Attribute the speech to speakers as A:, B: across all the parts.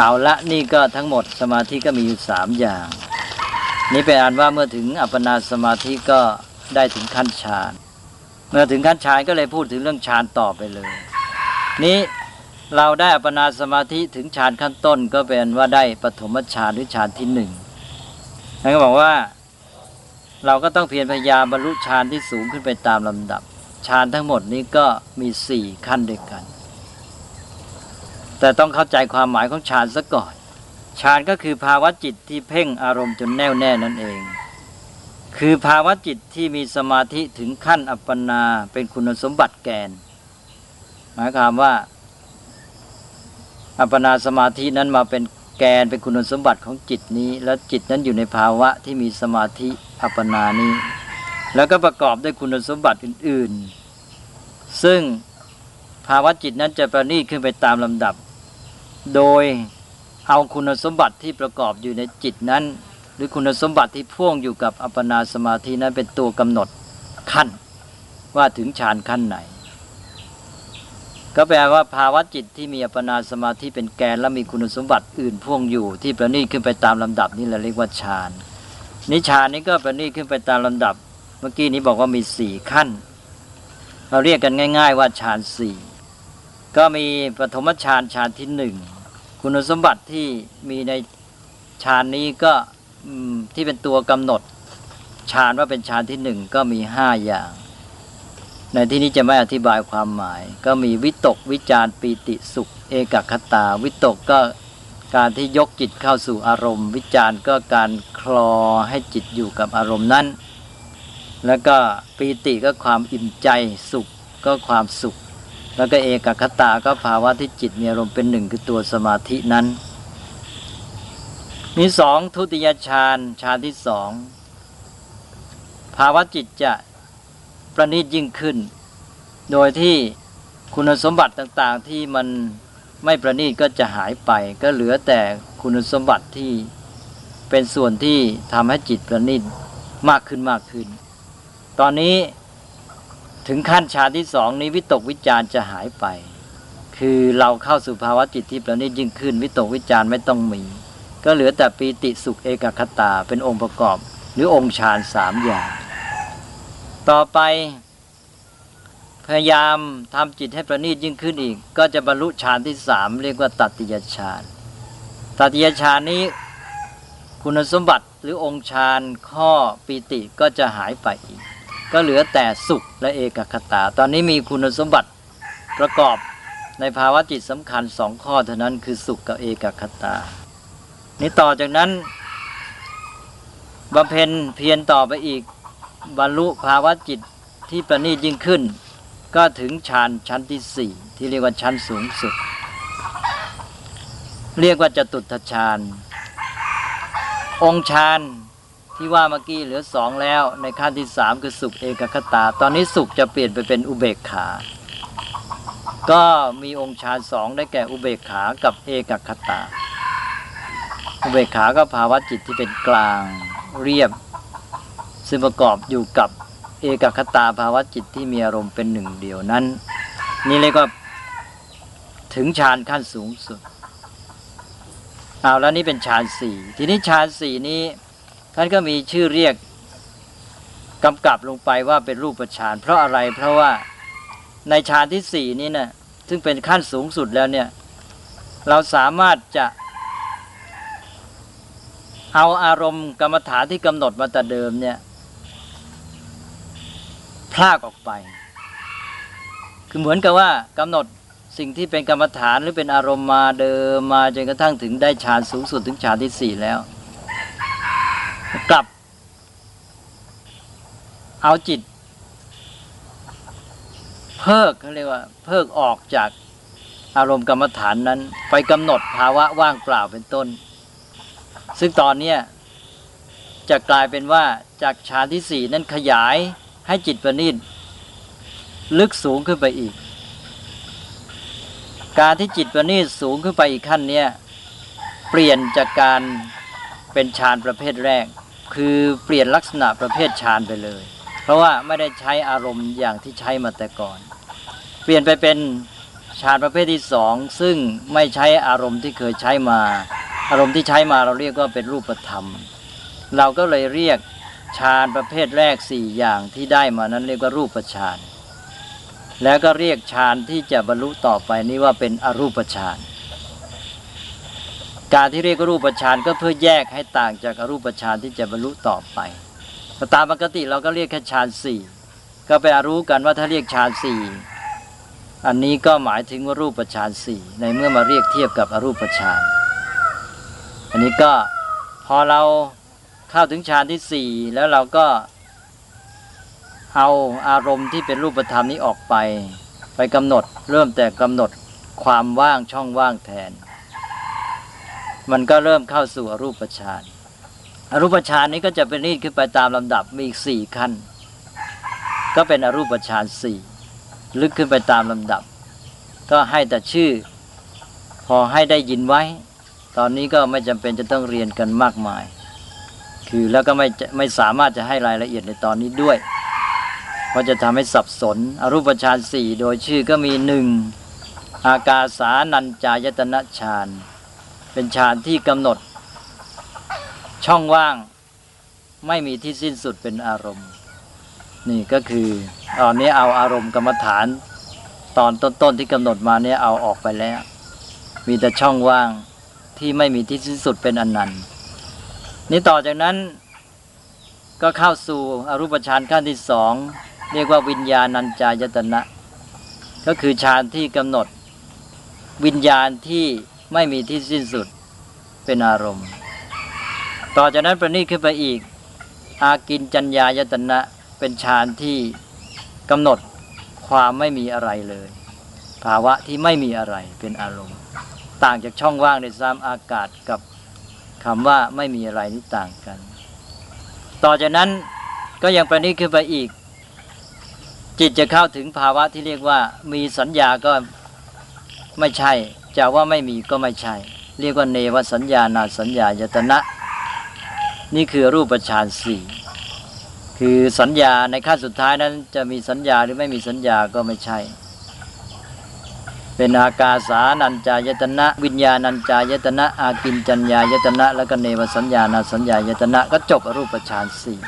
A: เอาละนี่ก็ทั้งหมดสมาธิก็มีอยู่สามอย่าง นี่เป็นอันว่าเมื่อถึงอัปปนาสมาธิก็ได้ถึงขั้นฌานเมื่อถึงขั้นฌานก็เลยพูดถึงเรื่องฌานต่อไปเลย นี้เราได้อัปปนาสมาธิถึงฌานขั้นต้นก็เป็นว่าได้ปฐมฌานหรือฌานที่หนึ่งนั่นก็บอกว่าเราก็ต้องเพียรพยายามบรรลุฌานที่สูงขึ้นไปตามลำดับฌานทั้งหมดนี้ก็มีสี่ขั้นด้วยกัน แต่ต้องเข้าใจความหมายของฌานซะก่อนฌานก็คือภาวะจิตที่เพ่งอารมณ์จนแน่วแน่นั่นเอง คือภาวะจิตที่มีสมาธิถึงขั้นอัปปนาเป็นคุณสมบัติแกน หมายความว่า อัปปนาสมาธินั้นมาเป็นแกนเป็นคุณสมบัติของจิตนี้ แล้วจิตนั้นอยู่ในภาวะที่มีสมาธิอัปปนานี้ แล้วก็ประกอบด้วยคุณสมบัติอื่น ๆ ซึ่งภาวะจิตนั้นจะประณีตขึ้นไปตามลำดับ โดยเอาคุณสมบัติที่ประกอบอยู่ในจิตนั้น หรือคุณสมบัติที่พ่วงอยู่กับอัปปนาสมาธินั้นเป็นตัวกำหนดขั้นว่าถึงฌานขั้นไหน ก็แปลว่าภาวะจิตที่มีอัปปนาสมาธิเป็นแกนและมีคุณสมบัติอื่นพ่วงอยู่ที่ประณีตขึ้นไปตามลำดับนี่เราเรียกว่าฌานนิฌานนี้ก็ประณีตขึ้นไปตามลำดับ เมื่อกี้นี้บอกว่ามีสี่ขั้น เราเรียกกันง่าย ๆ ว่าฌานสี่ ก็มีปฐมฌานฌานที่หนึ่งคุณสมบัติที่มีในฌานนี้ก็ที่เป็นตัวกำหนดฌานว่าเป็นฌานที่หนึ่งก็มีห้าอย่าง ในที่นี้จะไม่อธิบายความหมาย ก็มีวิตกวิจารปีติสุข เอกคตา วิตกก็การที่ยกจิตเข้าสู่อารมณ์ วิจารก็การคลอให้จิตอยู่กับอารมณ์นั้น แล้วก็ปีติก็ความอิ่มใจสุขก็ความสุข แล้วก็เอกคตาก็ภาวะที่จิตมีอารมณ์เป็นหนึ่งคือตัวสมาธินั้น มีสองทุติยฌานฌานที่สองภาวะจิตจะประณีตยิ่งขึ้น โดยที่คุณสมบัติต่างๆที่มันไม่ประณีตก็จะหายไป ก็เหลือแต่คุณสมบัติที่เป็นส่วนที่ทำให้จิตประณีตมากขึ้นมากขึ้น ตอนนี้ ถึงขั้นฌานที่สองนี้วิตกวิจารจะหายไป คือเราเข้าสู่ภาวะจิตที่ประณีตยิ่งขึ้น วิตกวิจารไม่ต้องมี ก็เหลือแต่ปีติสุขเอกคตาเป็นองค์ประกอบ หรือองค์ฌานสามอย่าง ต่อไปพยายามทำจิตให้ประณีตยิ่งขึ้นอีก ก็จะบรรลุฌานที่สามเรียกว่าตัติยฌานตัติยฌานนี้คุณสมบัติหรือองค์ฌานข้อปีติก็จะหายไปอีก ก็เหลือแต่สุขและเอกคตา ตอนนี้มีคุณสมบัติประกอบในภาวะจิตสำคัญสองข้อเท่านั้นคือสุขกับเอกคตา นี่ต่อจากนั้นบำเพ็ญเพียรต่อไปอีกบรรลุภาวะจิตที่ประณีตยิ่งขึ้น ก็ถึงฌานชั้นที่สี่ที่เรียกว่าชั้นสูงสุด เรียกว่าจตุตฌานองค์ฌาน ที่ว่าเมื่อกี้เหลือสองแล้วในขั้นที่สามคือสุขเอกคตา ตอนนี้สุขจะเปลี่ยนไปเป็นอุเบกขา ก็มีองค์ฌานสองได้แก่อุเบกขากับเอกคตา อุเบกขาก็ภาวะจิตที่เป็นกลางเรียบ ซึ่งประกอบอยู่กับเอกคตาภาวะจิตที่มีอารมณ์เป็นหนึ่งเดียวนั้น นี่เลยก็ถึงฌานขั้นสูงสุดเอาแล้วนี่เป็นฌานสี่ทีนี้ฌานสี่นี้ ท่านก็มีชื่อเรียกกำกับลงไปว่าเป็นรูปฌานเพราะอะไรเพราะว่าในฌานที่สี่นี้นะซึ่งเป็นขั้นสูงสุดแล้วเนี่ย เราสามารถจะ เอาอารมณ์กรรมฐานที่กำหนดมาแต่เดิมเนี่ยพลากออกไป คือเหมือนกับว่ากำหนดสิ่งที่เป็นกรรมฐานหรือเป็นอารมณ์มาเดิมมาจนกระทั่งถึงได้ฌานสูงสุดถึงฌานที่สี่แล้ว กลับ เอาจิต เพิกเขาเรียกว่า เพิกออกจากอารมณ์กรรมฐานนั้น ไปกำหนดภาวะว่างเปล่าเป็นต้น ซึ่งตอนนี้จะกลายเป็นว่าจากฌานที่สี่นั้นขยายให้จิตประณีตลึกสูงขึ้นไปอีก การที่จิตประณีตสูงขึ้นไปอีกขั้นเนี้ยเปลี่ยนจากการเป็นฌานประเภทแรก คือเปลี่ยนลักษณะประเภทฌานไปเลย เพราะว่าไม่ได้ใช้อารมณ์อย่างที่ใช้มาแต่ก่อน เปลี่ยนไปเป็นฌานประเภทที่สองซึ่งไม่ใช้อารมณ์ที่เคยใช้มา อารมณ์ที่ใช้มาเราเรียกว่าเป็นรูปธรรม เราก็เลยเรียกฌานประเภทแรกสี่อย่างที่ได้มานั้นเรียกว่ารูปฌานแล้วก็เรียกฌานที่จะบรรลุต่อไปนี้ว่าเป็นอรูปฌาน การที่เรียกรูปฌานก็เพื่อแยกให้ต่างจากอรูปฌานที่จะบรรลุต่อไปตามปกติเราก็เรียกแค่ฌานสี่ก็ไปรู้กันว่าถ้าเรียกฌานสี่อันนี้ก็หมายถึงว่ารูปฌานสี่ในเมื่อมาเรียกเทียบกับอรูปฌานอันนี้ก็พอเราเข้าถึงฌานที่สี่แล้วเราก็เอาอารมณ์ที่เป็นรูปธรรมนี้ออกไป ไปกำหนดเริ่มแต่กำหนดความว่างช่องว่างแทน มันก็เริ่มเข้าสู่อรูปฌานอรูปฌานนี้ก็จะเป็นนิดขึ้นไปตามลำดับมีอีกสี่ขั้น ก็เป็นอรูปฌานสี่ลึกขึ้นไปตามลำดับ ก็ให้แต่ชื่อ พอให้ได้ยินไว้ ตอนนี้ก็ไม่จำเป็นจะต้องเรียนกันมากมาย คือแล้วก็ไม่ไม่สามารถจะให้รายละเอียดในตอนนี้ด้วย เพราะจะทำให้สับสน อรูปฌานสี่โดยชื่อก็มีหนึ่งอากาสานัญจายตนะฌาน เป็นฌานที่กำหนด ช่องว่างไม่มีที่สิ้นสุดเป็นอารมณ์ นี่ก็คือตอนนี้เอาอารมณ์กรรมฐาน ตอนต้นๆที่กำหนดมาเนี่ยเอาออกไปแล้ว มีแต่ช่องว่างที่ไม่มีที่สิ้นสุดเป็นอนันต์นี่ต่อจากนั้นก็เข้าสู่อรูปฌานขั้นที่สองเรียกว่าวิญญาณัญจายตนะ ก็คือฌานที่กำหนดวิญญาณที่ ไม่มีที่สิ้นสุดเป็นอารมณ์ ต่อจากนั้นประณีตขึ้นไปอีก อากินจัญญายตนะเป็นฌานที่กำหนดความไม่มีอะไรเลย ภาวะที่ไม่มีอะไรเป็นอารมณ์ ต่างจากช่องว่างในซ้ำอากาศกับคำว่าไม่มีอะไรนี่ต่างกัน ต่อจากนั้นก็ยังประณีตขึ้นไปอีก จิตจะเข้าถึงภาวะที่เรียกว่ามีสัญญาก็ไม่ใช่ จะว่าไม่มีก็ไม่ใช่ เรียกว่าเนวสัญญานาสัญญายตนะ นี่คือรูปฌานสี่คือสัญญาในขั้นสุดท้ายนั้น จะมีสัญญาหรือไม่มีสัญญาก็ไม่ใช่ เป็นอากาสานัญจายตนะ วิญญาณัญจายตนะ อากินจัญญายตนะ แล้วก็เนวสัญญานาสัญญายตนะ ก็จบรูปฌานสี่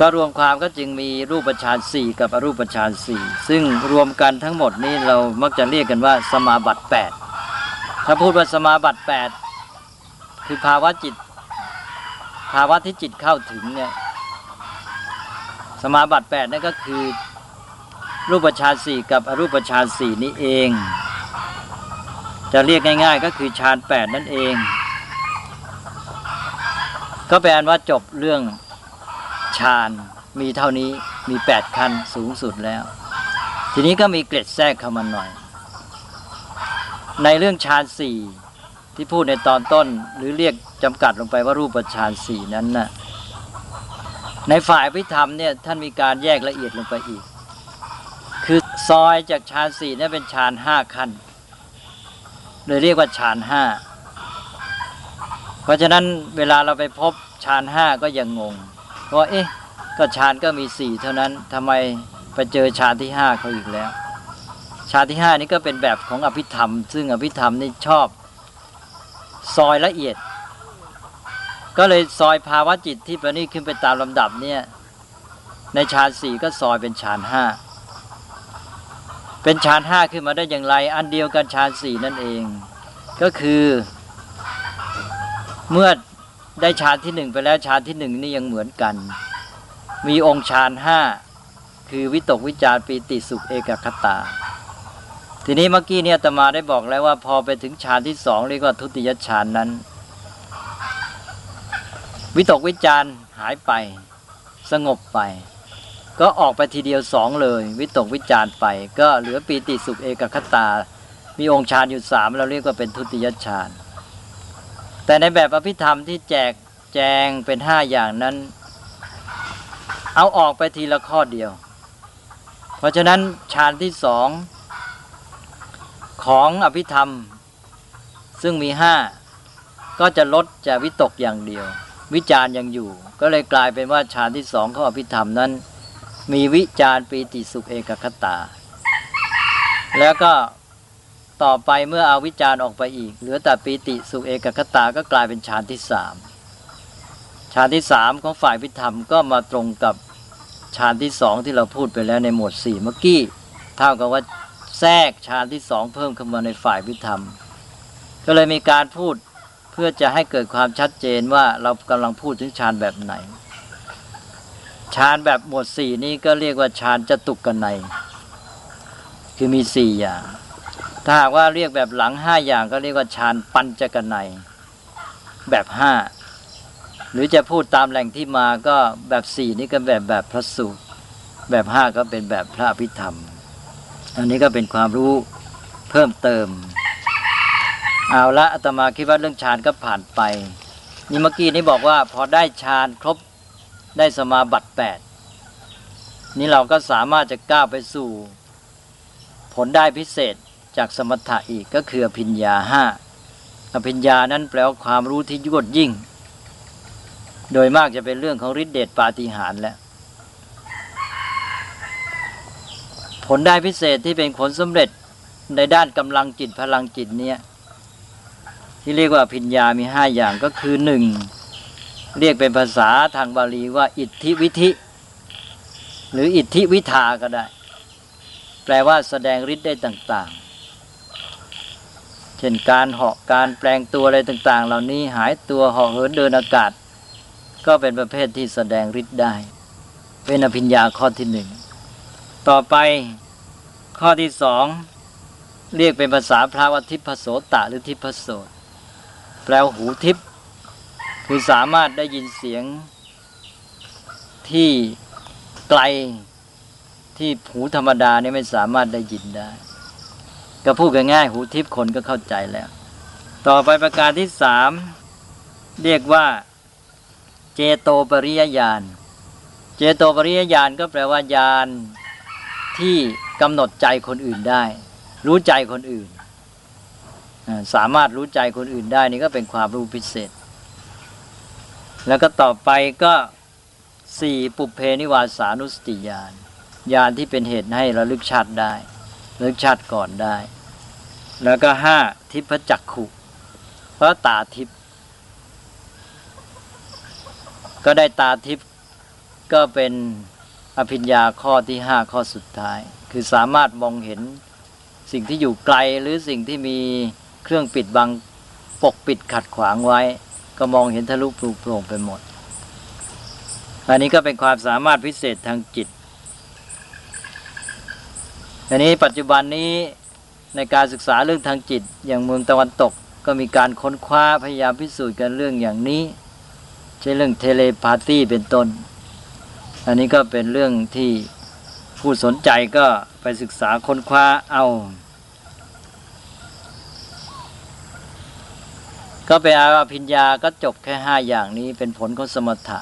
A: ก็รวมความก็จึงมีรูปฌานสี่กับอรูปฌานสี่ซึ่งรวมกันทั้งหมดนี้เรามักจะเรียกกันว่าสมาบัติแปดถ้าพูดว่าสมาบัติแปดคือภาวะจิต ภาวะที่จิตเข้าถึงเนี่ยสมาบัติแปดนั่นก็คือรูปฌานสี่กับอรูปฌานสี่นี้เอง จะเรียกง่าย ๆ ก็คือฌานแปดนั่นเอง ก็แปลว่าจบเรื่อง ฌานมีเท่านี้มีแปดขั้นสูงสุดแล้ว ทีนี้ก็มีเกร็ดแทรกเข้ามาหน่อย ในเรื่องฌานสี่ที่พูดในตอนต้นหรือเรียกจำกัดลงไปว่ารูปฌานสี่นั้นน่ะในฝ่ายพิธรรมเนี่ยท่านมีการแยกละเอียดลงไปอีก คือซอยจากฌานสี่นี่เป็นฌานห้าขั้นเลยเรียกว่าฌานห้าเพราะฉะนั้นเวลาเราไปพบฌานห้าก็ยังงง เพราเอ๊ะก็ฌานก็มีสี่เท่านั้นทำไมไปเจอฌานที่ห้าเขาอีกแล้วฌานที่ห้านี้ก็เป็นแบบของอภิธรรม ซึ่งอภิธรรมนี่ชอบซอยละเอียด ก็เลยซอยภาวะจิตที่ประณีตขึ้นไปตามลำดับเนี่ยในฌานสี่ก็ซอยเป็นฌานห้าเป็นฌานห้าขึ้นมาได้อย่างไร อันเดียวกันฌานสี่นั่นเอง ก็คือเมื่อ ได้ฌานที่หนึ่งไปแล้วฌานที่หนึ่งนี่ยังเหมือนกัน มีองค์ฌานห้าคือวิตกวิจารปีติสุขเอกคตา ทีนี้เมื่อกี้เนี่ยตมาได้บอกแล้วว่าพอไปถึงฌานที่สองเรียกว่าทุติยฌานนั้น วิตกวิจารหายไป สงบไป ก็ออกไปทีเดียวสองเลย วิตกวิจารไป ก็เหลือปีติสุขเอกคตา มีองค์ฌานอยู่สามเราเรียกว่าเป็นทุติยฌาน แต่ในแบบอภิธรรมที่แจกแจงเป็นห้าอย่างนั้น เอาออกไปทีละข้อเดียว เพราะฉะนั้นฌานที่สองของอภิธรรม ซึ่งมีห้าก็จะลดจะวิตกอย่างเดียว วิจารยังอยู่ ก็เลยกลายเป็นว่าฌานที่สองของอภิธรรมนั้น มีวิจารปีติสุขเอกคตา แล้วก็ ต่อไปเมื่อเอาวิจารณ์ออกไปอีก เหลือแต่ปีติสุเอกคตาก็กลายเป็นฌานที่สามฌานที่สามของฝ่ายพิธรรมก็มาตรงกับฌานที่สองที่เราพูดไปแล้วในหมวดสี่เมื่อกี้เท่ากับว่าแทรกฌานที่สองเพิ่มเข้ามาในฝ่ายพิธรรม ก็เลยมีการพูดเพื่อจะให้เกิดความชัดเจนว่าเรากำลังพูดถึงฌานแบบไหนฌานแบบหมวดสี่นี้ก็เรียกว่าฌานจตุกกันใน คือมีสี่อย่าง ถ้าหากว่าเรียกแบบหลังห้าอย่างก็เรียกว่าฌานปัญจกนในแบบห้าหรือจะพูดตามแหล่งที่มาก็แบบสี่นี่ก็แบบแบบพระสูตรแบบห้าก็เป็นแบบพระพิธรรม อันนี้ก็เป็นความรู้เพิ่มเติม เอาละอาตมาคิดว่าเรื่องฌานก็ผ่านไป นี่เมื่อกี้นี้บอกว่าพอได้ฌานครบได้สมาบัติแปดนี่เราก็สามารถจะก้าวไปสู่ ผลได้พิเศษ จากสมถะอีกก็คืออภิญญาห้าอภิญญานั้นแปลว่าความรู้ที่ยวดยิ่ง โดยมากจะเป็นเรื่องของฤทธิเดชปาฏิหาริย์แล้วผลได้พิเศษที่เป็นผลสำเร็จในด้านกำลังจิตพลังจิตเนี่ยที่เรียกว่าอภิญญามีห้าอย่างก็คือหนึ่งเรียกเป็นภาษาทางบาลีว่าอิทธิวิธิ หรืออิทธิวิทาก็ได้ แปลว่าแสดงฤทธิ์ได้ต่าง เช่นการเหาะการแปลงตัวอะไรต่าง ๆ เหล่านี้หายตัวเหาะเหินเดินอากาศ ก็เป็นประเภทที่แสดงฤทธิ์ได้ เป็นอภิญญาข้อที่หนึ่งต่อไปข้อที่สองเรียกเป็นภาษาพระวทิพโสตะหรือทิพโสตแปลหูทิพคือสามารถได้ยินเสียงที่ไกลที่หูธรรมดาเนี่ยไม่สามารถได้ยินได้ ก็พูดง่ายๆหูทิพคนก็เข้าใจแล้ว ต่อไปประการที่สามเรียกว่า เจโตปริยญาณ เจโตปริยญาณก็แปลว่าญาณที่กำหนดใจคนอื่นได้ รู้ใจคนอื่น สามารถรู้ใจคนอื่นได้นี่ก็เป็นความรู้พิเศษ แล้วก็ต่อไปก็สี่ปุเพนิวาสานุสติญาณญาณที่เป็นเหตุให้ระลึกชาติได้ระลึกชาติก่อนได้ แล้วก็ห้าทิพจักขุเพราะตาทิพก็ได้ตาทิพก็เป็นอภิญญาข้อที่ห้าข้อสุดท้าย คือสามารถมองเห็นสิ่งที่อยู่ไกลหรือสิ่งที่มีเครื่องปิดบังปกปิดขัดขวางไว้ ก็มองเห็นทะลุปลุโปร่งไปหมด อันนี้ก็เป็นความสามารถพิเศษทางจิต อันนี้ปัจจุบันนี้ ในการศึกษาเรื่องทางจิต อย่างเมืองตะวันตกก็มีการค้นคว้าพยายามพิสูจน์กันเรื่องอย่างนี้ใช่เรื่องเทเลพาธีเป็นต้น อันนี้ก็เป็นเรื่องที่ผู้สนใจก็ไปศึกษาค้นคว้าเอา ก็ไปอาอภิญญาก็จบแค่ห้าอย่างนี้เป็นผลของสมถะ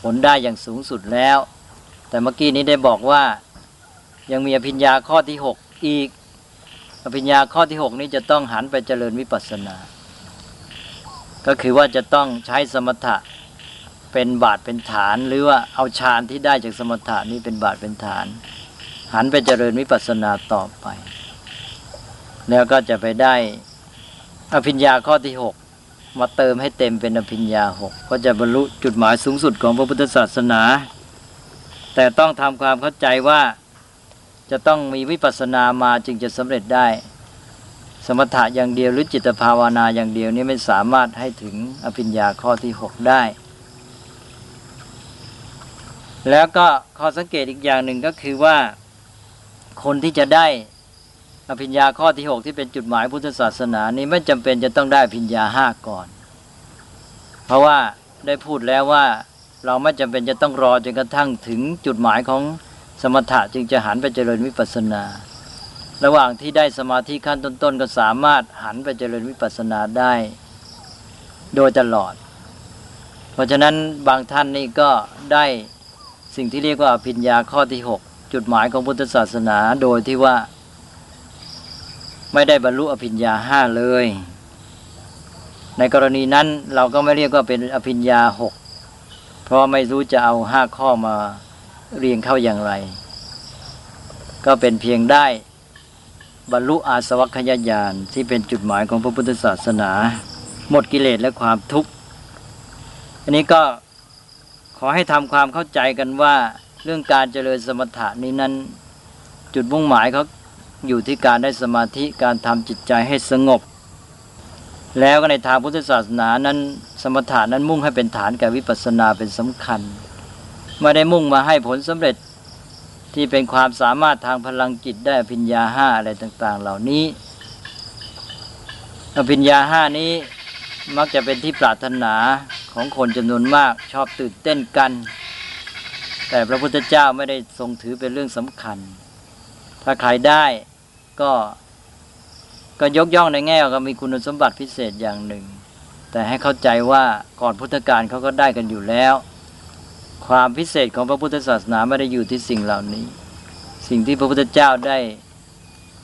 A: ผลได้อย่างสูงสุดแล้ว แต่เมื่อกี้นี้ได้บอกว่ายังมีอภิญญาข้อที่หกอีก อภิญญาข้อที่หกนี้จะต้องหันไปเจริญวิปัสสนา ก็คือว่าจะต้องใช้สมถะเป็นบาทเป็นฐาน หรือว่าเอาฌานที่ได้จากสมถะนี้เป็นบาทเป็นฐาน หันไปเจริญวิปัสสนาต่อไป แล้วก็จะไปได้อภิญญาข้อที่หกมาเติมให้เต็มเป็นอภิญญาหกก็จะบรรลุจุดหมายสูงสุดของพระพุทธศาสนา แต่ต้องทำความเข้าใจว่า จะต้องมีวิปัสสนามาจึงจะสำเร็จได้ สมถะอย่างเดียวหรือจิตภาวนาอย่างเดียวนี้ไม่สามารถให้ถึงอภิญญาข้อที่หกได้ แล้วก็ข้อสังเกตอีกอย่างหนึ่งก็คือว่าคนที่จะได้อภิญญาข้อที่หกที่เป็นจุดหมายพุทธศาสนานี้ไม่จำเป็นจะต้องได้อภิญญาห้าก่อน เพราะว่าได้พูดแล้วว่าเราไม่จำเป็นจะต้องรอจนกระทั่งถึงจุดหมายของ สมถะจึงจะหันไปเจริญวิปัสสนา ระหว่างที่ได้สมาธิขั้นต้นๆ ก็สามารถหันไปเจริญวิปัสสนาได้ โดยตลอด เพราะฉะนั้นบางท่านนี่ก็ได้สิ่งที่เรียกว่าอภิญญาข้อที่หกจุดหมายของพุทธศาสนาโดยที่ว่า ไม่ได้บรรลุอภิญญาห้าเลย ในกรณีนั้นเราก็ไม่เรียกว่าเป็นอภิญญาหกเพราะไม่รู้จะเอาห้าข้อมา เรียงเข้าอย่างไร ก็เป็นเพียงได้บรรลุอาสวัคยญาณที่เป็นจุดหมายของพระพุทธศาสนา หมดกิเลสและความทุกข์ อันนี้ก็ขอให้ทำความเข้าใจกันว่าเรื่องการเจริญสมถะนี้นั้น จุดมุ่งหมายเขาอยู่ที่การได้สมาธิการทำจิตใจให้สงบ แล้วก็ในทางพุทธศาสนานั้น สมถะนั้นมุ่งให้เป็นฐานแก่วิปัสสนาเป็นสำคัญ ไม่ได้มุ่งมาให้ผลสำเร็จที่เป็นความสามารถทางพลังจิตได้อภิญญาห้าอะไรต่าง ๆ เหล่านี้ อภิญญาห้านี้มักจะเป็นที่ปรารถนาของคนจำนวนมากชอบตื่นเต้นกัน แต่พระพุทธเจ้าไม่ได้ทรงถือเป็นเรื่องสำคัญ ถ้าใครได้ก็ก็ยกย่องในแง่ก็มีคุณสมบัติพิเศษอย่างหนึ่ง แต่ให้เข้าใจว่าก่อนพุทธกาลเขาก็ได้กันอยู่แล้ว ความพิเศษของพระพุทธศาสนาไม่ได้อยู่ที่สิ่งเหล่านี้ สิ่งที่พระพุทธเจ้าได้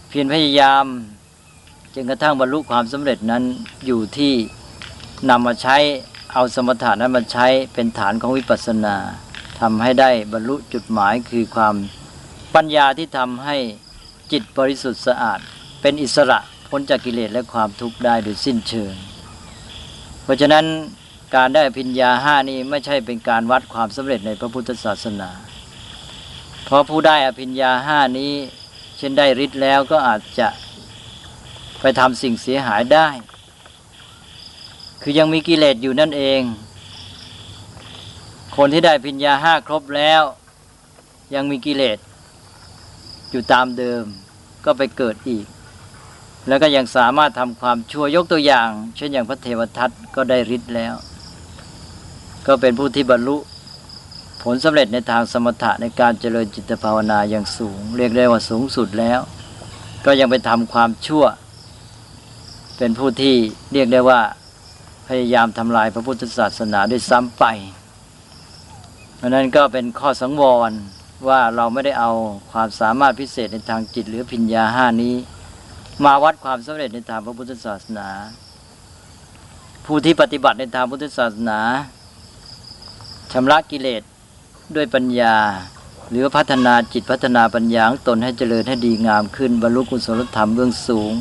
A: เพียรพยายามจนกระทั่งบรรลุความสำเร็จนั้นอยู่ที่นำมาใช้เอาสมถะนั้นมาใช้เป็นฐานของวิปัสสนาทำให้ได้บรรลุจุดหมายคือความปัญญาที่ทำให้จิตบริสุทธิ์สะอาด เป็นอิสระพ้นจากกิเลสและความทุกข์ได้โดยสิ้นเชิง เพราะฉะนั้น การได้อภิญญาห้านี้ไม่ใช่เป็นการวัดความสำเร็จในพระพุทธศาสนา เพราะผู้ได้อภิญญาห้านี้ เช่นได้ฤทธิ์แล้วก็อาจจะไปทำสิ่งเสียหายได้ คือยังมีกิเลสอยู่นั่นเอง คนที่ได้อภิญญาห้าครบแล้ว ยังมีกิเลสอยู่ตามเดิมก็ไปเกิดอีก แล้วก็ยังสามารถทำความชั่วยกตัวอย่าง เช่นอย่างพระเทวทัตก็ได้ฤทธิ์แล้ว ก็เป็นผู้ที่บรรลุ ผลสำเร็จในทางสมถะในการเจริญจิตภาวนาอย่างสูง เรียกได้ว่าสูงสุดแล้ว ก็ยังไปทำความชั่ว เป็นผู้ที่เรียกได้ว่าพยายามทำลายพระพุทธศาสนาด้วยซ้ำไป เพราะนั้นก็เป็นข้อสังวรว่าเราไม่ได้เอาความสามารถพิเศษในทางจิตหรือพิญญาห้านี้ มาวัดความสำเร็จในทางพระพุทธศาสนา ผู้ที่ปฏิบัติในทางพุทธศาสนา ชำระกิเลสด้วยปัญญา หรือพัฒนาจิตพัฒนาปัญญาของตนให้เจริญให้ดีงามขึ้นบรรลุกุศลธรรมเบื้องสูง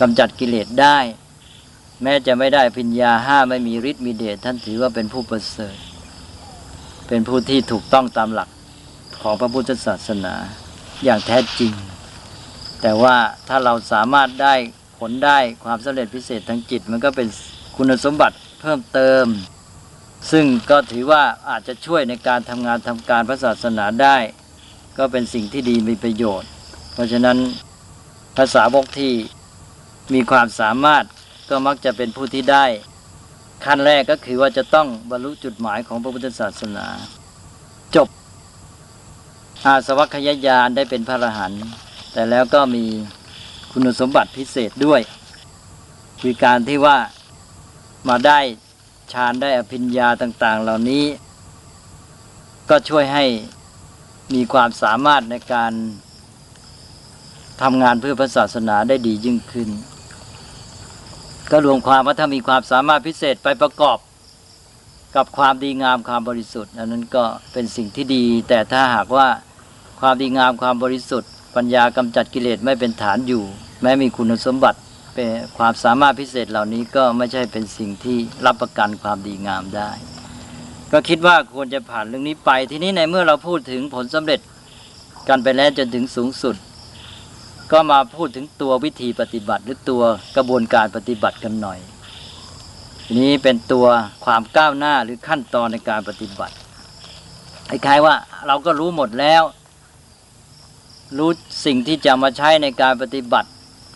A: กำจัดกิเลสได้ แม้จะไม่ได้พิญญาห้าไม่มีฤทธิ์มีเดชท่านถือว่าเป็นผู้ประเสริฐ เป็นผู้ที่ถูกต้องตามหลักของพระพุทธศาสนาอย่างแท้จริง แต่ว่าถ้าเราสามารถได้ผลได้ความสำเร็จพิเศษทางจิต มันก็เป็นคุณสมบัติเพิ่มเติม ซึ่งก็ถือว่าอาจจะช่วยในการทำงานทำการพระศาสนาได้ ก็เป็นสิ่งที่ดีมีประโยชน์ เพราะฉะนั้นภาษาวกที่มีความสามารถก็มักจะเป็นผู้ที่ได้ ขั้นแรกก็คือว่าจะต้องบรรลุจุดหมายของพระพุทธศาสนา จบ อาสวัคยายานได้เป็นพระอรหันต์แต่แล้วก็มีคุณสมบัติพิเศษด้วยคือการที่ว่ามาได้ ฌานได้อภิญญาต่าง ๆ เหล่านี้ ก็ช่วยให้มีความสามารถในการทำงานเพื่อพระศาสนาได้ดียิ่งขึ้น ก็รวมความว่าถ้ามีความสามารถพิเศษไปประกอบกับความดีงามความบริสุทธิ์อันนั้นก็เป็นสิ่งที่ดี แต่ถ้าหากว่าความดีงามความบริสุทธิ์ ปัญญากำจัดกิเลสไม่เป็นฐานอยู่ แม้มีคุณสมบัติ เป็นความสามารถพิเศษเหล่านี้ก็ไม่ใช่เป็นสิ่งที่รับประกันความดีงามได้ ก็คิดว่าควรจะผ่านเรื่องนี้ไปทีนี้ในเมื่อเราพูดถึงผลสำเร็จกันไปแล้วจนถึงสูงสุด ก็มาพูดถึงตัววิธีปฏิบัติหรือตัวกระบวนการปฏิบัติกันหน่อย นี้เป็นตัวความก้าวหน้าหรือขั้นตอนในการปฏิบัติคล้ายๆว่าเราก็รู้หมดแล้ว รู้สิ่งที่จะมาใช้ในการปฏิบัติ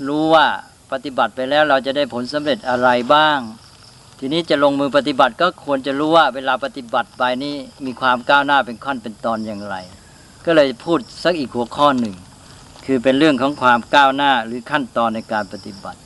A: รู้ว่า ปฏิบัติไปแล้วเราจะได้ผลสำเร็จอะไรบ้าง ทีนี้จะลงมือปฏิบัติก็ควรจะรู้ว่าเวลาปฏิบัติไปนี้มีความก้าวหน้าเป็นขั้นเป็นตอนอย่างไร ก็เลยพูดสักอีกหัวข้อหนึ่ง คือเป็นเรื่องของความก้าวหน้าหรือขั้นตอนในการปฏิบัติ